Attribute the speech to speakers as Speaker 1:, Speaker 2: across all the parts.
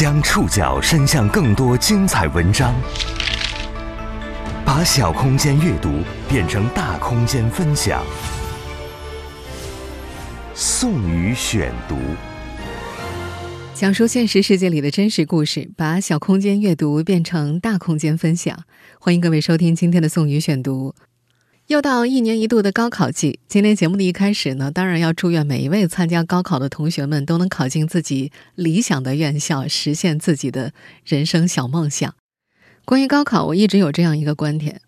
Speaker 1: 将触角伸向更多精彩文章，把小空间阅读变成大空间分享。宋宇选读，
Speaker 2: 讲述现实世界里的真实故事，把小空间阅读变成大空间分享。欢迎各位收听今天的宋宇选读。又到一年一度的高考季，今天节目的一开始呢，当然要祝愿每一位参加高考的同学们都能考进自己理想的院校，实现自己的人生小梦想。关于高考，我一直有这样一个观点：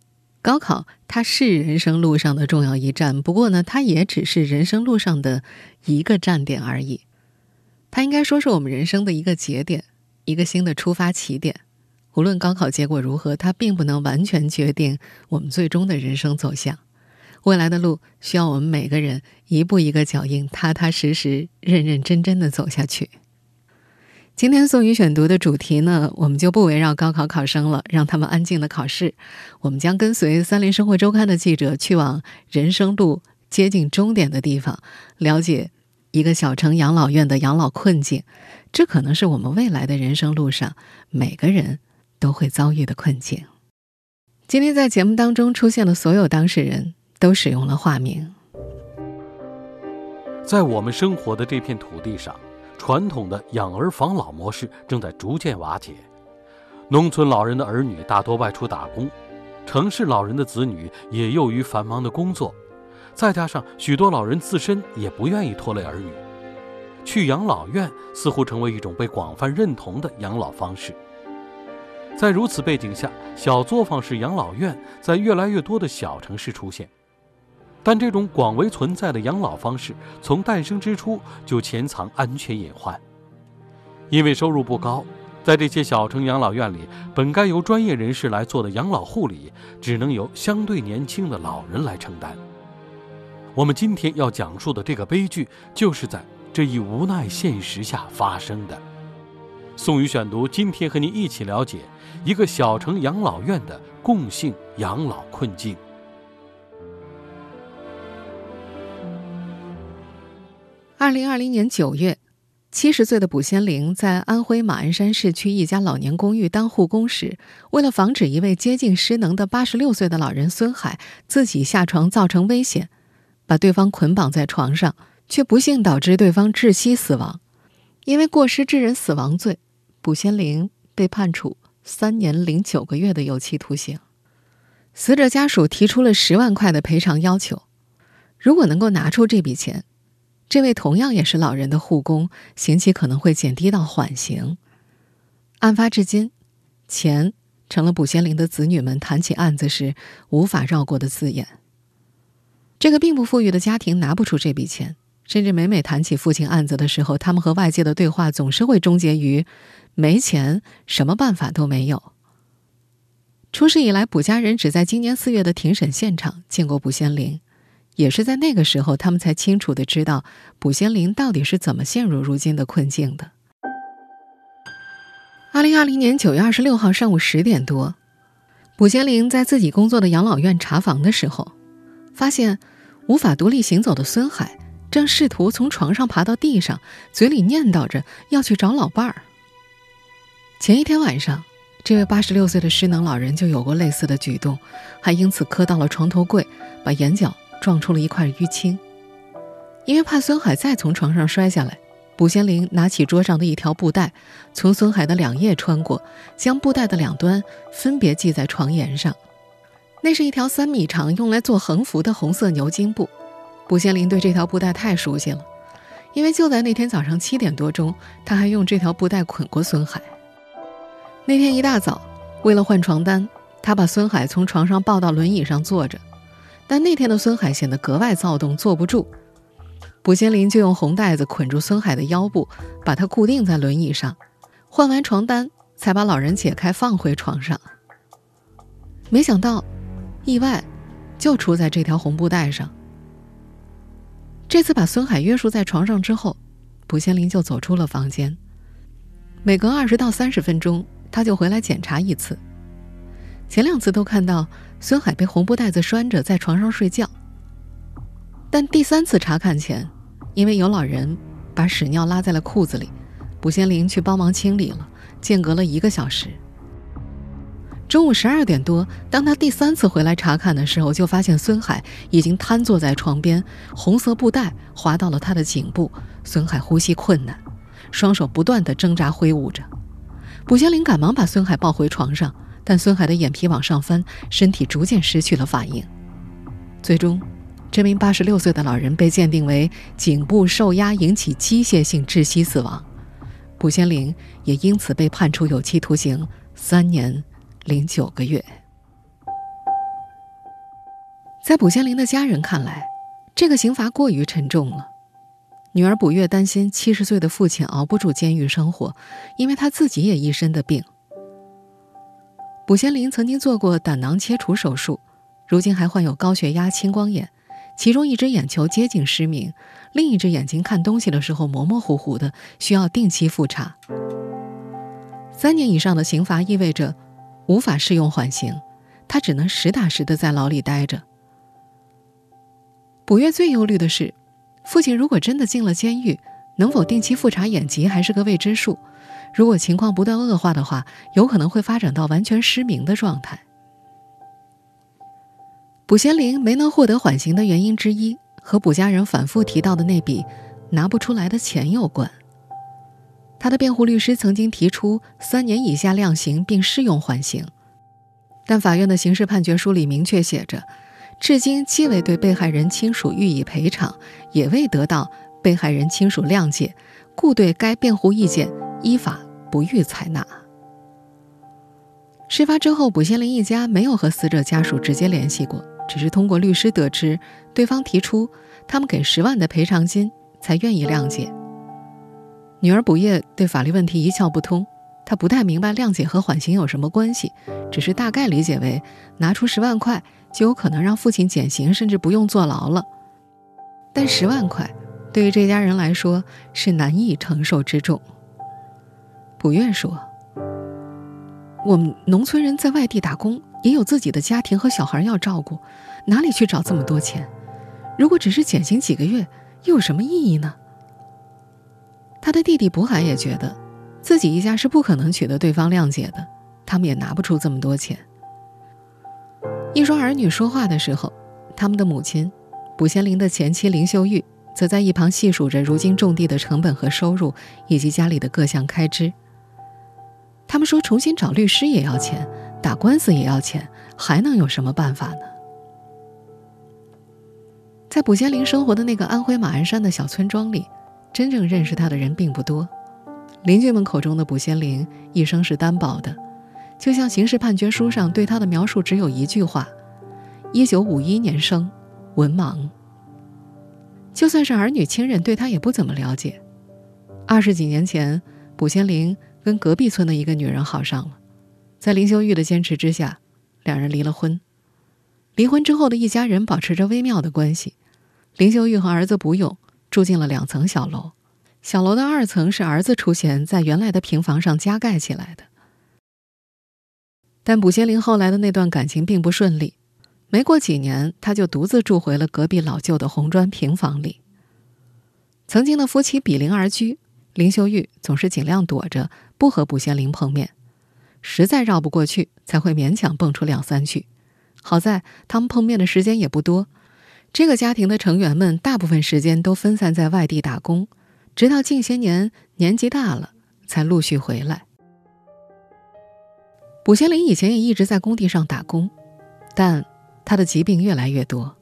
Speaker 2: 高考它是人生路上的重要一站，不过呢，它也只是人生路上的一个站点而已。它应该说是我们人生的一个节点，一个新的出发起点。无论高考结果如何，它并不能完全决定我们最终的人生走向。未来的路需要我们每个人一步一个脚印，踏踏实实、认认真真的走下去。今天宋宇选读的主题呢，我们就不围绕高考考生了，让他们安静的考试。我们将跟随三联生活周刊的记者，去往人生路接近终点的地方，了解一个小城养老院的养老困境。这可能是我们未来的人生路上每个人。都会遭遇的困境。今天在节目当中出现的所有当事人都使用了化名。
Speaker 3: 在我们生活的这片土地上，传统的养儿防老模式正在逐渐瓦解。农村老人的儿女大多外出打工，城市老人的子女也囿于繁忙的工作，再加上许多老人自身也不愿意拖累儿女，去养老院似乎成为一种被广泛认同的养老方式。在如此背景下，小作坊式养老院在越来越多的小城市出现。但这种广为存在的养老方式，从诞生之初就潜藏安全隐患。因为收入不高，在这些小城养老院里，本该由专业人士来做的养老护理，只能由相对年轻的老人来承担。我们今天要讲述的这个悲剧，就是在这一无奈现实下发生的。宋宇选读，今天和您一起了解一个小城养老院的共性养老困境。
Speaker 2: 二零二零年九月，七十岁的卜先玲在安徽马鞍山市区一家老年公寓当护工时，为了防止一位接近失能的八十六岁的老人孙海自己下床造成危险，把对方捆绑在床上，却不幸导致对方窒息死亡。因为过失致人死亡罪，卜先玲被判处三年零九个月的有期徒刑。死者家属提出了十万块的赔偿要求，如果能够拿出这笔钱，这位同样也是老人的护工，刑期可能会减低到缓刑。案发至今，钱成了卜先玲的子女们谈起案子时无法绕过的字眼。这个并不富裕的家庭拿不出这笔钱。甚至每每谈起父亲案子的时候，他们和外界的对话总是会终结于“没钱，什么办法都没有”。出事以来，卜家人只在今年四月的庭审现场见过卜先林，也是在那个时候，他们才清楚的知道卜先林到底是怎么陷入如今的困境的。二零二零年九月二十六号上午十点多，卜先林在自己工作的养老院查房的时候，发现无法独立行走的孙海。正试图从床上爬到地上，嘴里念叨着要去找老伴儿。前一天晚上，这位八十六岁的失能老人就有过类似的举动，还因此磕到了床头柜，把眼角撞出了一块淤青。因为怕孙海再从床上摔下来，卜先林拿起桌上的一条布带，从孙海的两腋穿过，将布带的两端分别系在床沿上。那是一条三米长、用来做横幅的红色牛津布。卜先林对这条布带太熟悉了，因为就在那天早上七点多钟，他还用这条布带捆过孙海。那天一大早，为了换床单，他把孙海从床上抱到轮椅上坐着，但那天的孙海显得格外躁动，坐不住。卜先林就用红带子捆住孙海的腰部，把他固定在轮椅上，换完床单，才把老人解开放回床上。没想到，意外就出在这条红布带上。这次把孙海约束在床上之后，卜先林就走出了房间。每隔二十到三十分钟，他就回来检查一次。前两次都看到孙海被红布袋子拴着在床上睡觉，但第三次查看前，因为有老人把屎尿拉在了裤子里，卜先林去帮忙清理了，间隔了一个小时。中午十二点多，当他第三次回来查看的时候，就发现孙海已经瘫坐在床边，红色布带滑到了他的颈部，孙海呼吸困难，双手不断的挣扎挥舞着。卜先林赶忙把孙海抱回床上，但孙海的眼皮往上翻，身体逐渐失去了反应。最终，这名八十六岁的老人被鉴定为颈部受压引起机械性窒息死亡，卜先林也因此被判处有期徒刑三年。零九个月，在卜先林的家人看来，这个刑罚过于沉重了。女儿卜月担心七十岁的父亲熬不住监狱生活，因为他自己也一身的病。卜先林曾经做过胆囊切除手术，如今还患有高血压、青光眼，其中一只眼球接近失明，另一只眼睛看东西的时候模模糊糊的，需要定期复查。三年以上的刑罚意味着。无法适用缓刑，他只能实打实的在牢里待着。卜月最忧虑的是，父亲如果真的进了监狱，能否定期复查眼疾还是个未知数。如果情况不断恶化的话，有可能会发展到完全失明的状态。卜先林没能获得缓刑的原因之一，和卜家人反复提到的那笔拿不出来的钱有关。他的辩护律师曾经提出三年以下量刑并适用缓刑，但法院的刑事判决书里明确写着，至今既未对被害人亲属予以赔偿，也未得到被害人亲属谅解，故对该辩护意见依法不予采纳。事发之后，卜先林一家没有和死者家属直接联系过，只是通过律师得知，对方提出他们给十万的赔偿金才愿意谅解。女儿卜叶对法律问题一窍不通，她不太明白谅解和缓刑有什么关系，只是大概理解为拿出十万块就有可能让父亲减刑，甚至不用坐牢了。但十万块对于这家人来说是难以承受之重。卜愿说：“我们农村人在外地打工，也有自己的家庭和小孩要照顾，哪里去找这么多钱？如果只是减刑几个月，又有什么意义呢？”他的弟弟卜海也觉得，自己一家是不可能取得对方谅解的，他们也拿不出这么多钱。一双儿女说话的时候，他们的母亲，卜先林的前妻林秀玉，则在一旁细数着如今种地的成本和收入，以及家里的各项开支。他们说，重新找律师也要钱，打官司也要钱，还能有什么办法呢？在卜先林生活的那个安徽马鞍山的小村庄里。真正认识他的人并不多，邻居们口中的卜先林一生是单薄的，就像刑事判决书上对他的描述只有一句话：一九五一年生，文盲。就算是儿女亲人对他也不怎么了解。二十几年前，卜先林跟隔壁村的一个女人好上了，在林秀玉的坚持之下，两人离了婚。离婚之后的一家人保持着微妙的关系，林秀玉和儿子卜勇。住进了两层小楼，小楼的二层是儿子出钱在原来的平房上加盖起来的。但卜先林后来的那段感情并不顺利，没过几年他就独自住回了隔壁老旧的红砖平房里。曾经的夫妻比邻而居，林秀玉总是尽量躲着不和卜先林碰面，实在绕不过去才会勉强蹦出两三句。好在他们碰面的时间也不多。这个家庭的成员们大部分时间都分散在外地打工，直到近些年年纪大了才陆续回来。卜先林以前也一直在工地上打工，但他的疾病越来越多，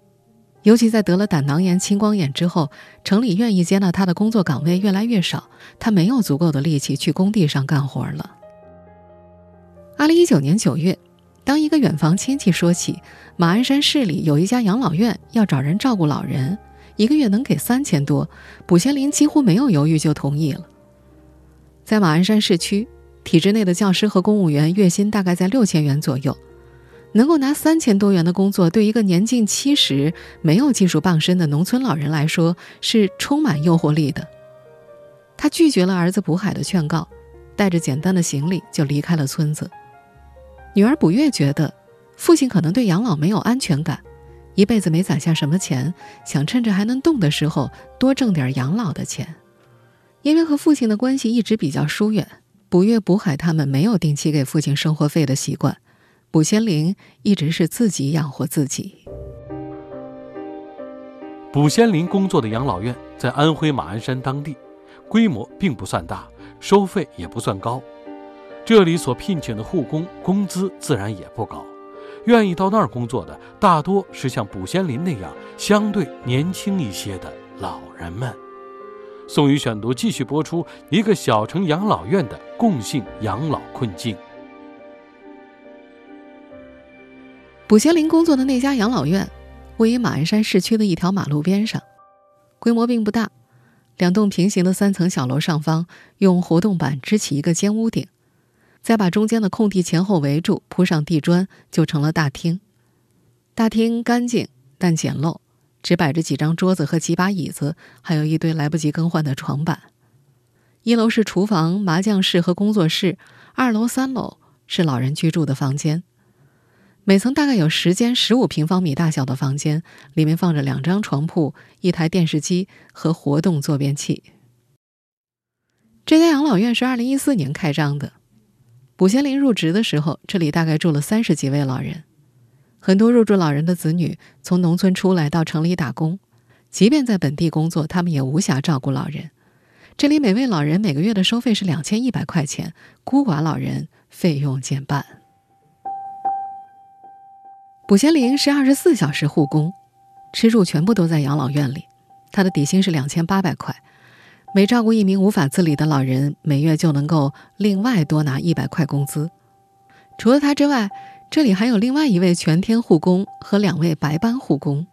Speaker 2: 尤其在得了胆囊炎、青光眼之后，城里愿意接纳他的工作岗位越来越少，他没有足够的力气去工地上干活了。二零一九年九月。当一个远房亲戚说起马鞍山市里有一家养老院要找人照顾老人，一个月能给三千多，卜先林几乎没有犹豫就同意了。在马鞍山市区，体制内的教师和公务员月薪大概在六千元左右，能够拿三千多元的工作，对一个年近七十、没有技术傍身的农村老人来说是充满诱惑力的。他拒绝了儿子卜海的劝告，带着简单的行李就离开了村子。女儿卜月觉得，父亲可能对养老没有安全感，一辈子没攒下什么钱，想趁着还能动的时候多挣点养老的钱。因为和父亲的关系一直比较疏远，卜月、卜海他们没有定期给父亲生活费的习惯。卜先林一直是自己养活自己。
Speaker 3: 卜先林工作的养老院在安徽马鞍山当地，规模并不算大，收费也不算高。这里所聘请的护工工资自然也不高，愿意到那儿工作的大多是像卜先林那样相对年轻一些的老人们。宋宇选读继续播出一个小城养老院的共性养老困境。
Speaker 2: 卜先林工作的那家养老院，位于马鞍山市区的一条马路边上，规模并不大。两栋平行的三层小楼上方用活动板支起一个尖屋顶，再把中间的空地前后围住，铺上地砖，就成了大厅。大厅干净但简陋，只摆着几张桌子和几把椅子，还有一堆来不及更换的床板。一楼是厨房、麻将室和工作室，二楼、三楼是老人居住的房间。每层大概有十间十五平方米大小的房间，里面放着两张床铺、一台电视机和活动坐便器。这家养老院是二零一四年开张的。卜先林入职的时候，这里大概住了三十几位老人。很多入住老人的子女从农村出来到城里打工，即便在本地工作，他们也无暇照顾老人。这里每位老人每个月的收费是两千一百块钱，孤寡老人费用减半。卜先林是二十四小时护工，吃住全部都在养老院里。他的底薪是两千八百块，每照顾一名无法自理的老人，每月就能够另外多拿一百块工资。除了他之外，这里还有另外一位全天护工和两位白班护工。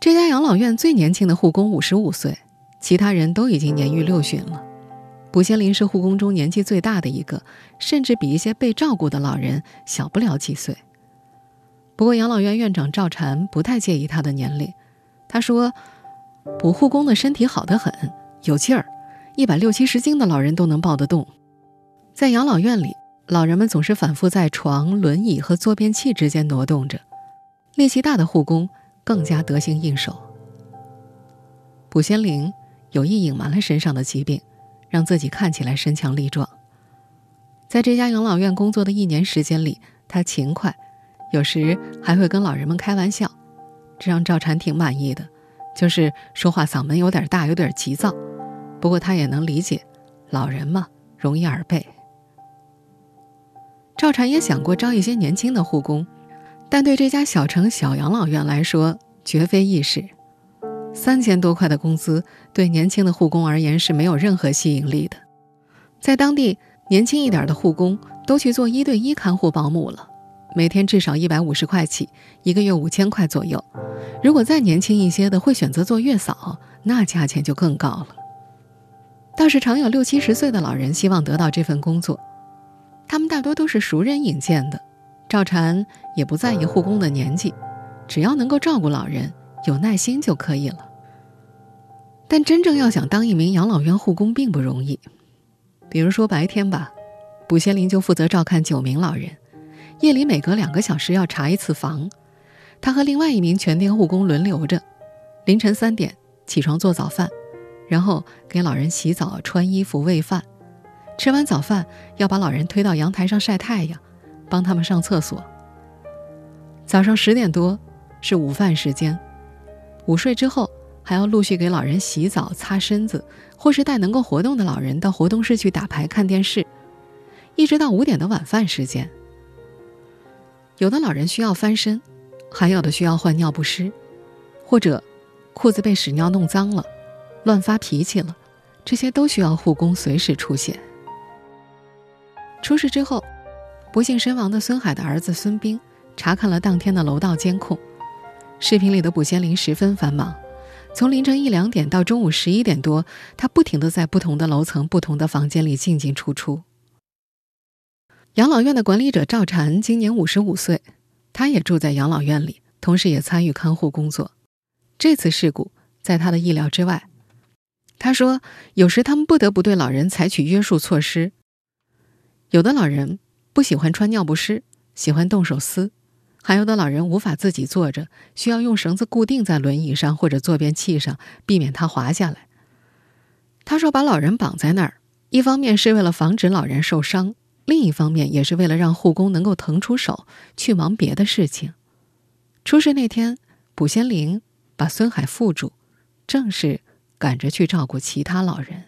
Speaker 2: 这家养老院最年轻的护工五十五岁，其他人都已经年逾六旬了。卜先林是护工中年纪最大的一个，甚至比一些被照顾的老人小不了几岁。不过，养老院院长赵禅不太介意他的年龄。他说：“补护工的身体好得很，有劲儿，一百六七十斤的老人都能抱得动。在养老院里，老人们总是反复在床、轮椅和坐便器之间挪动着，力气大的护工更加得心应手。”卜先林有意隐瞒了身上的疾病，让自己看起来身强力壮。在这家养老院工作的一年时间里，他勤快。有时还会跟老人们开玩笑，这让赵禅挺满意的。就是说话嗓门有点大，有点急躁。不过他也能理解，老人嘛，容易耳背。赵禅也想过招一些年轻的护工，但对这家小城小养老院来说，绝非易事。三千多块的工资，对年轻的护工而言是没有任何吸引力的。在当地，年轻一点的护工都去做一对一看护保姆了。每天至少一百五十块起，一个月五千块左右。如果再年轻一些的，会选择做月嫂，那价钱就更高了。倒是常有六七十岁的老人希望得到这份工作，他们大多都是熟人引荐的。赵禅也不在意护工的年纪，只要能够照顾老人，有耐心就可以了。但真正要想当一名养老院护工并不容易。比如说白天吧，卜先林就负责照看九名老人。夜里每隔两个小时要查一次房，他和另外一名全天护工轮流着，凌晨三点起床做早饭，然后给老人洗澡、穿衣服、喂饭。吃完早饭要把老人推到阳台上晒太阳，帮他们上厕所。早上十点多是午饭时间，午睡之后还要陆续给老人洗澡、擦身子，或是带能够活动的老人到活动室去打牌、看电视，一直到五点的晚饭时间。有的老人需要翻身，还有的需要换尿不湿，或者裤子被屎尿弄脏了，乱发脾气了，这些都需要护工随时出现。出事之后，不幸身亡的孙海的儿子孙兵查看了当天的楼道监控，视频里的卜先林十分繁忙，从凌晨一两点到中午十一点多，他不停地在不同的楼层、不同的房间里进进出出。养老院的管理者赵禅今年五十五岁，他也住在养老院里，同时也参与看护工作。这次事故在他的意料之外。他说：“有时他们不得不对老人采取约束措施。有的老人不喜欢穿尿不湿，喜欢动手撕；还有的老人无法自己坐着，需要用绳子固定在轮椅上或者坐便器上，避免它滑下来。他说：“把老人绑在那儿，一方面是为了防止老人受伤，另一方面也是为了让护工能够腾出手去忙别的事情。”出事那天，卜先林把孙海缚住，正是赶着去照顾其他老人。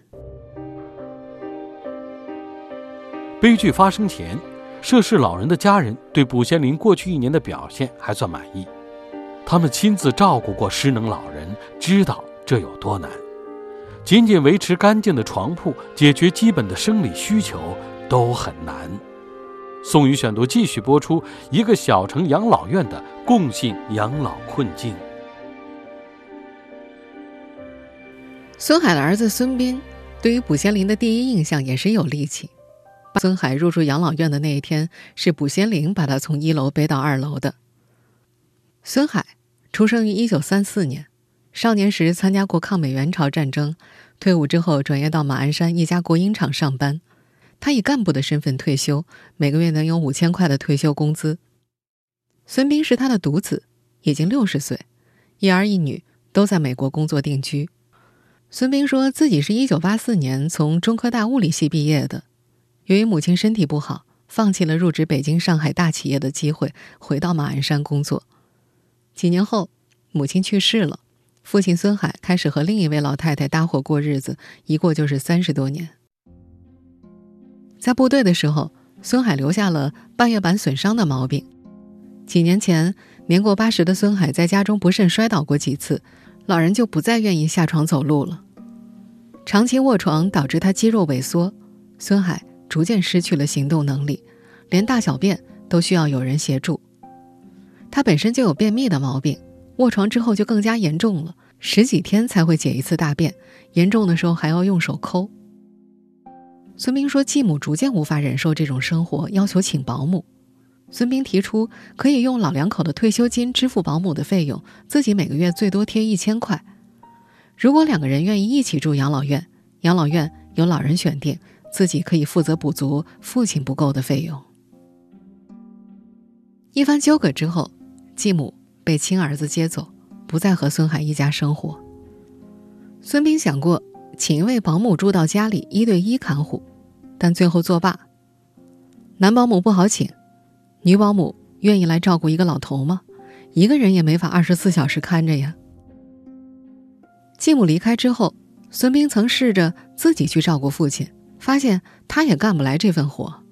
Speaker 3: 悲剧发生前，涉事老人的家人对卜先林过去一年的表现还算满意，他们亲自照顾过失能老人，知道这有多难。仅仅维持干净的床铺，解决基本的生理需求都很难。宋宇选读继续播出：一个小城养老院的共性养老困境。
Speaker 2: 孙海的儿子孙斌对于卜先林的第一印象也是有力气。孙海入住养老院的那一天，是卜先林把他从一楼背到二楼的。孙海出生于一九三四年。少年时参加过抗美援朝战争，退伍之后转业到马鞍山一家国营厂上班。他以干部的身份退休，每个月能有五千块的退休工资。孙斌是他的独子，已经六十岁，一儿一女都在美国工作定居。孙斌说自己是一九八四年从中科大物理系毕业的，由于母亲身体不好，放弃了入职北京、上海大企业的机会，回到马鞍山工作。几年后，母亲去世了。父亲孙海开始和另一位老太太搭伙过日子，一过就是三十多年。在部队的时候，孙海留下了半月板损伤的毛病。几年前，年过八十的孙海在家中不慎摔倒过几次，老人就不再愿意下床走路了。长期卧床导致他肌肉萎缩，孙海逐渐失去了行动能力，连大小便都需要有人协助。他本身就有便秘的毛病。卧床之后就更加严重了，十几天才会解一次大便，严重的时候还要用手抠。孙斌说，继母逐渐无法忍受这种生活，要求请保姆。孙斌提出可以用老两口的退休金支付保姆的费用，自己每个月最多贴一千块。如果两个人愿意一起住养老院，养老院由老人选定，自己可以负责补足父亲不够的费用。一番纠葛之后，继母。被亲儿子接走，不再和孙海一家生活。孙斌想过请一位保姆住到家里一对一看护，但最后作罢。男保姆不好请，女保姆愿意来照顾一个老头吗？一个人也没法二十四小时看着呀。继母离开之后，孙斌曾试着自己去照顾父亲，发现他也干不来这份活。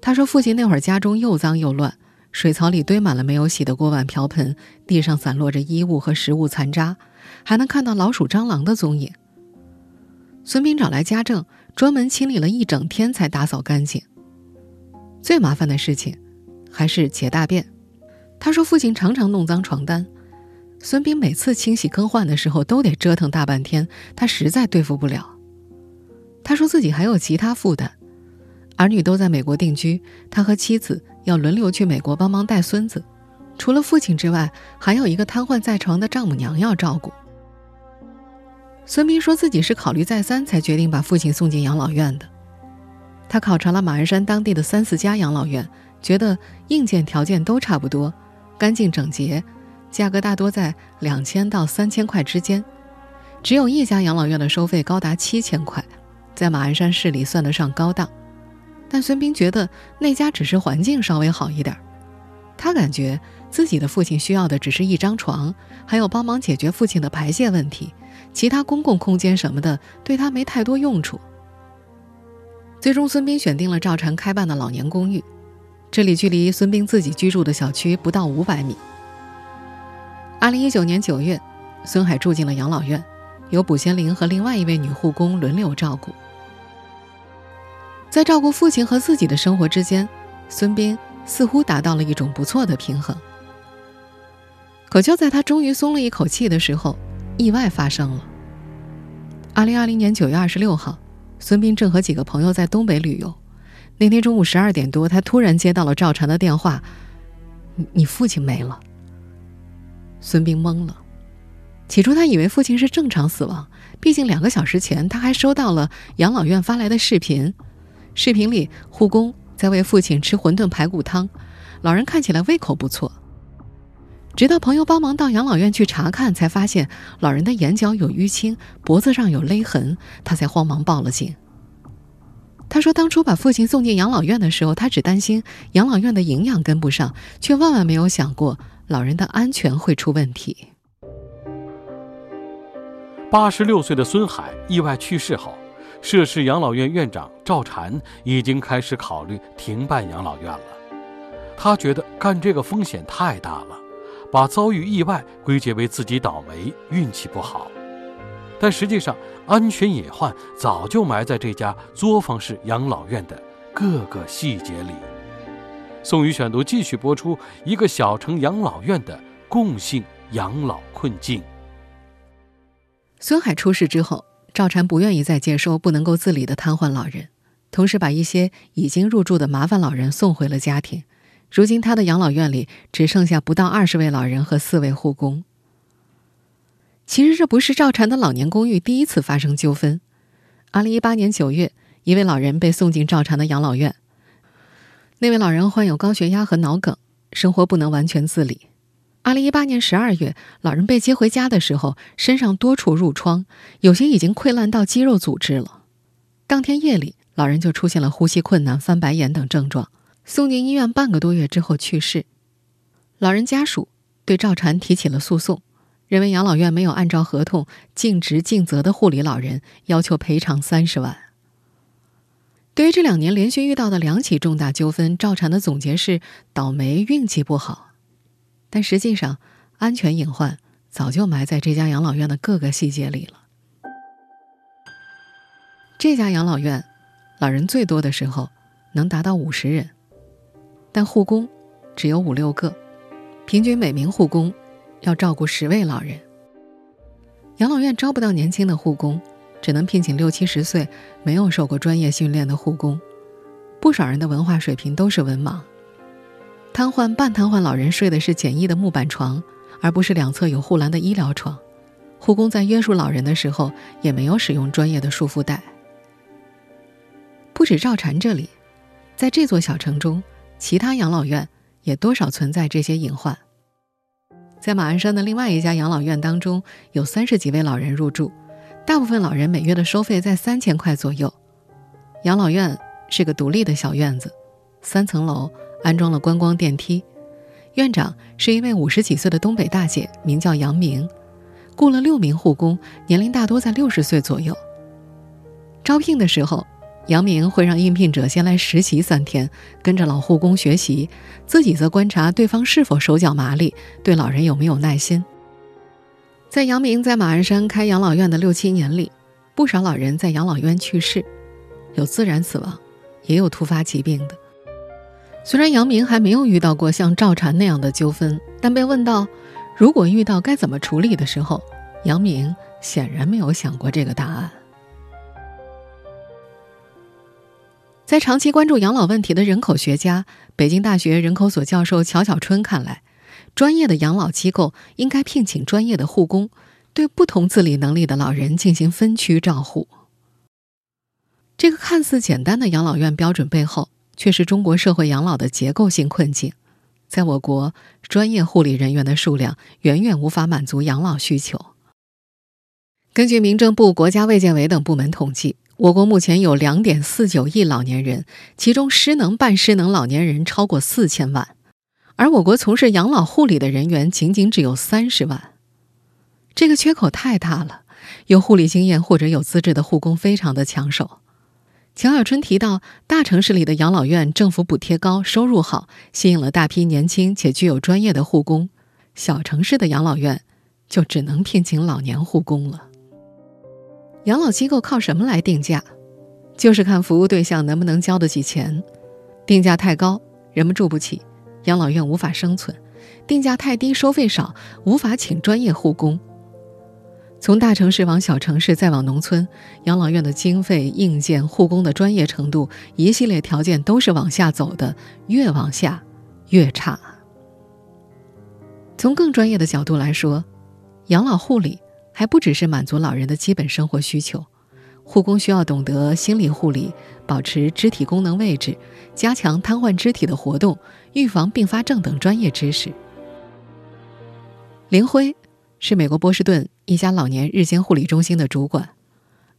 Speaker 2: 他说：“父亲那会儿家中又脏又乱。”水槽里堆满了没有洗的锅碗瓢盆，地上散落着衣物和食物残渣，还能看到老鼠、蟑螂的踪影。孙斌找来家政，专门清理了一整天才打扫干净。最麻烦的事情还是解大便。他说父亲常常弄脏床单，孙斌每次清洗更换的时候都得折腾大半天，他实在对付不了。他说自己还有其他负担。儿女都在美国定居，他和妻子要轮流去美国帮忙带孙子。除了父亲之外，还有一个瘫痪在床的丈母娘要照顾。孙斌说自己是考虑再三才决定把父亲送进养老院的。他考察了马鞍山当地的三四家养老院，觉得硬件条件都差不多，干净整洁，价格大多在两千到三千块之间。只有一家养老院的收费高达七千块，在马鞍山市里算得上高档。但孙斌觉得那家只是环境稍微好一点他感觉自己的父亲需要的只是一张床，还有帮忙解决父亲的排泄问题，其他公共空间什么的对他没太多用处。最终，孙斌选定了赵禅开办的老年公寓，这里距离孙斌自己居住的小区不到五百米。二零一九年九月，孙海住进了养老院，由卜先林和另外一位女护工轮流照顾。在照顾父亲和自己的生活之间，孙斌似乎达到了一种不错的平衡。可就在他终于松了一口气的时候，意外发生了。二零二零年九月二十六号，孙斌正和几个朋友在东北旅游。那天中午十二点多，他突然接到了赵禅的电话：“你父亲没了。”孙斌懵了。起初他以为父亲是正常死亡，毕竟两个小时前他还收到了养老院发来的视频。视频里，护工在为父亲吃馄饨排骨汤，老人看起来胃口不错。直到朋友帮忙到养老院去查看，才发现老人的眼角有淤青，脖子上有勒痕，他才慌忙报了警。他说：“当初把父亲送进养老院的时候，他只担心养老院的营养跟不上，却万万没有想过老人的安全会出问题。”
Speaker 3: 八十六岁的孙海意外去世后，涉事养老院院长赵禅已经开始考虑停办养老院了。他觉得干这个风险太大了。把遭遇意外归结为自己倒霉、运气不好，但实际上，安全隐患早就埋在这家作坊式养老院的各个细节里。宋宇选读继续播出：一个小城养老院的共性养老困境。
Speaker 2: 孙海出事之后，赵禅不愿意再接收不能够自理的瘫痪老人，同时把一些已经入住的麻烦老人送回了家庭。如今，他的养老院里只剩下不到二十位老人和四位护工。其实，这不是赵禅的老年公寓第一次发生纠纷。二零一八年九月，一位老人被送进赵禅的养老院。那位老人患有高血压和脑梗，生活不能完全自理。二零一八年十二月，老人被接回家的时候，身上多处褥疮，有些已经溃烂到肌肉组织了。当天夜里，老人就出现了呼吸困难、翻白眼等症状。送进医院半个多月之后去世，老人家属对赵禅提起了诉讼，认为养老院没有按照合同尽职尽责的护理老人，要求赔偿三十万。对于这两年连续遇到的两起重大纠纷，赵禅的总结是倒霉运气不好，但实际上安全隐患早就埋在这家养老院的各个细节里了。这家养老院老人最多的时候能达到五十人。但护工只有五六个，平均每名护工要照顾十位老人。养老院招不到年轻的护工，只能聘请六七十岁、没有受过专业训练的护工。不少人的文化水平都是文盲。瘫痪、半瘫痪老人睡的是简易的木板床，而不是两侧有护栏的医疗床。护工在约束老人的时候，也没有使用专业的束缚带。不止赵禅这里，在这座小城中。其他养老院也多少存在这些隐患。在马鞍山的另外一家养老院当中，有三十几位老人入住，大部分老人每月的收费在三千块左右。养老院是个独立的小院子，三层楼，安装了观光电梯。院长是一位五十几岁的东北大姐，名叫杨明，雇了六名护工，年龄大多在六十岁左右。招聘的时候。杨明会让应聘者先来实习三天，跟着老护工学习，自己则观察对方是否手脚麻利，对老人有没有耐心。在杨明在马鞍山开养老院的六七年里，不少老人在养老院去世，有自然死亡，也有突发疾病的。虽然杨明还没有遇到过像赵禅那样的纠纷，但被问到如果遇到该怎么处理的时候，杨明显然没有想过这个答案。在长期关注养老问题的人口学家、北京大学人口所教授乔小春看来，专业的养老机构应该聘请专业的护工，对不同自理能力的老人进行分区照护。这个看似简单的养老院标准背后，却是中国社会养老的结构性困境。在我国，专业护理人员的数量远远无法满足养老需求。根据民政部、国家卫健委等部门统计。我国目前有两点四九亿老年人，其中失能、半失能老年人超过四千万，而我国从事养老护理的人员仅仅只有三十万，这个缺口太大了。有护理经验或者有资质的护工非常的抢手。乔小春提到，大城市里的养老院政府补贴高，收入好，吸引了大批年轻且具有专业的护工；小城市的养老院就只能聘请老年护工了。养老机构靠什么来定价？就是看服务对象能不能交得起钱。定价太高，人们住不起，养老院无法生存；定价太低，收费少，无法请专业护工。从大城市往小城市，再往农村，养老院的经费、硬件、护工的专业程度，一系列条件都是往下走的，越往下越差。从更专业的角度来说，养老护理。还不只是满足老人的基本生活需求，护工需要懂得心理护理，保持肢体功能位置，加强瘫痪肢体的活动，预防并发症等专业知识。林辉是美国波士顿一家老年日间护理中心的主管。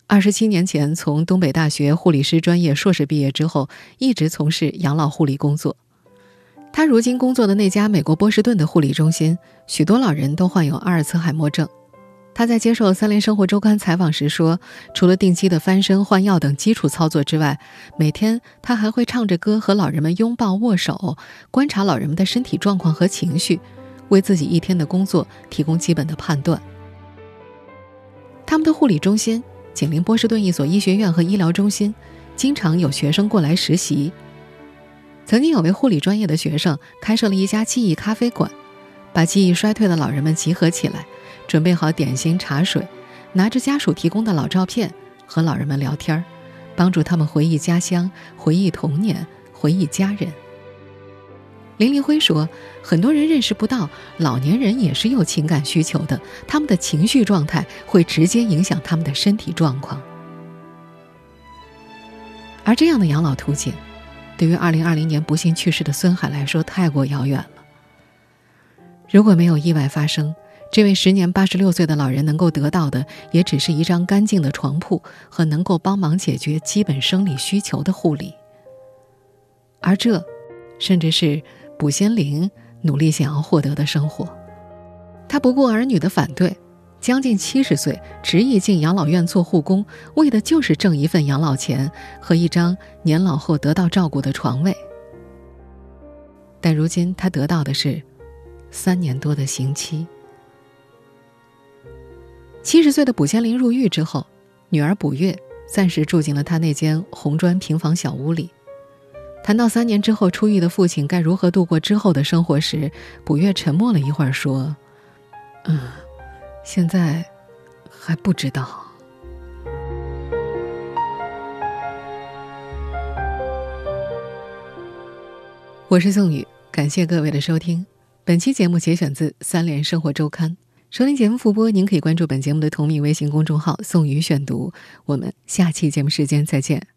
Speaker 2: 二十七年前从东北大学护理师专业硕士毕业之后，一直从事养老护理工作。他如今工作的那家美国波士顿的护理中心，许多老人都患有阿尔茨海默症。他在接受《三联生活周刊》采访时说：“除了定期的翻身、换药等基础操作之外，每天他还会唱着歌和老人们拥抱、握手，观察老人们的身体状况和情绪，为自己一天的工作提供基本的判断。”他们的护理中心紧邻波士顿一所医学院和医疗中心，经常有学生过来实习。曾经有位护理专业的学生开设了一家记忆咖啡馆，把记忆衰退的老人们集合起来，准备好点心茶水，拿着家属提供的老照片和老人们聊天帮助他们回忆家乡、回忆童年、回忆家人。林林辉说：“很多人认识不到，老年人也是有情感需求的，他们的情绪状态会直接影响他们的身体状况，而这样的养老途径。”对于2020年不幸去世的孙海来说，太过遥远了。如果没有意外发生，这位时年86岁的老人能够得到的，也只是一张干净的床铺和能够帮忙解决基本生理需求的护理。而这，甚至是卜先林努力想要获得的生活。他不顾儿女的反对。将近七十岁，执意进养老院做护工，为的就是挣一份养老钱和一张年老后得到照顾的床位。但如今他得到的是三年多的刑期。七十岁的卜先林入狱之后，女儿卜月暂时住进了他那间红砖平房小屋里。谈到三年之后出狱的父亲该如何度过之后的生活时，卜月沉默了一会儿，说：“嗯。”现在还不知道。我是宋宇，感谢各位的收听。本期节目节选自《三联生活周刊》。收听节目复播，您可以关注本节目的同名微信公众号“宋宇选读”。我们下期节目时间再见。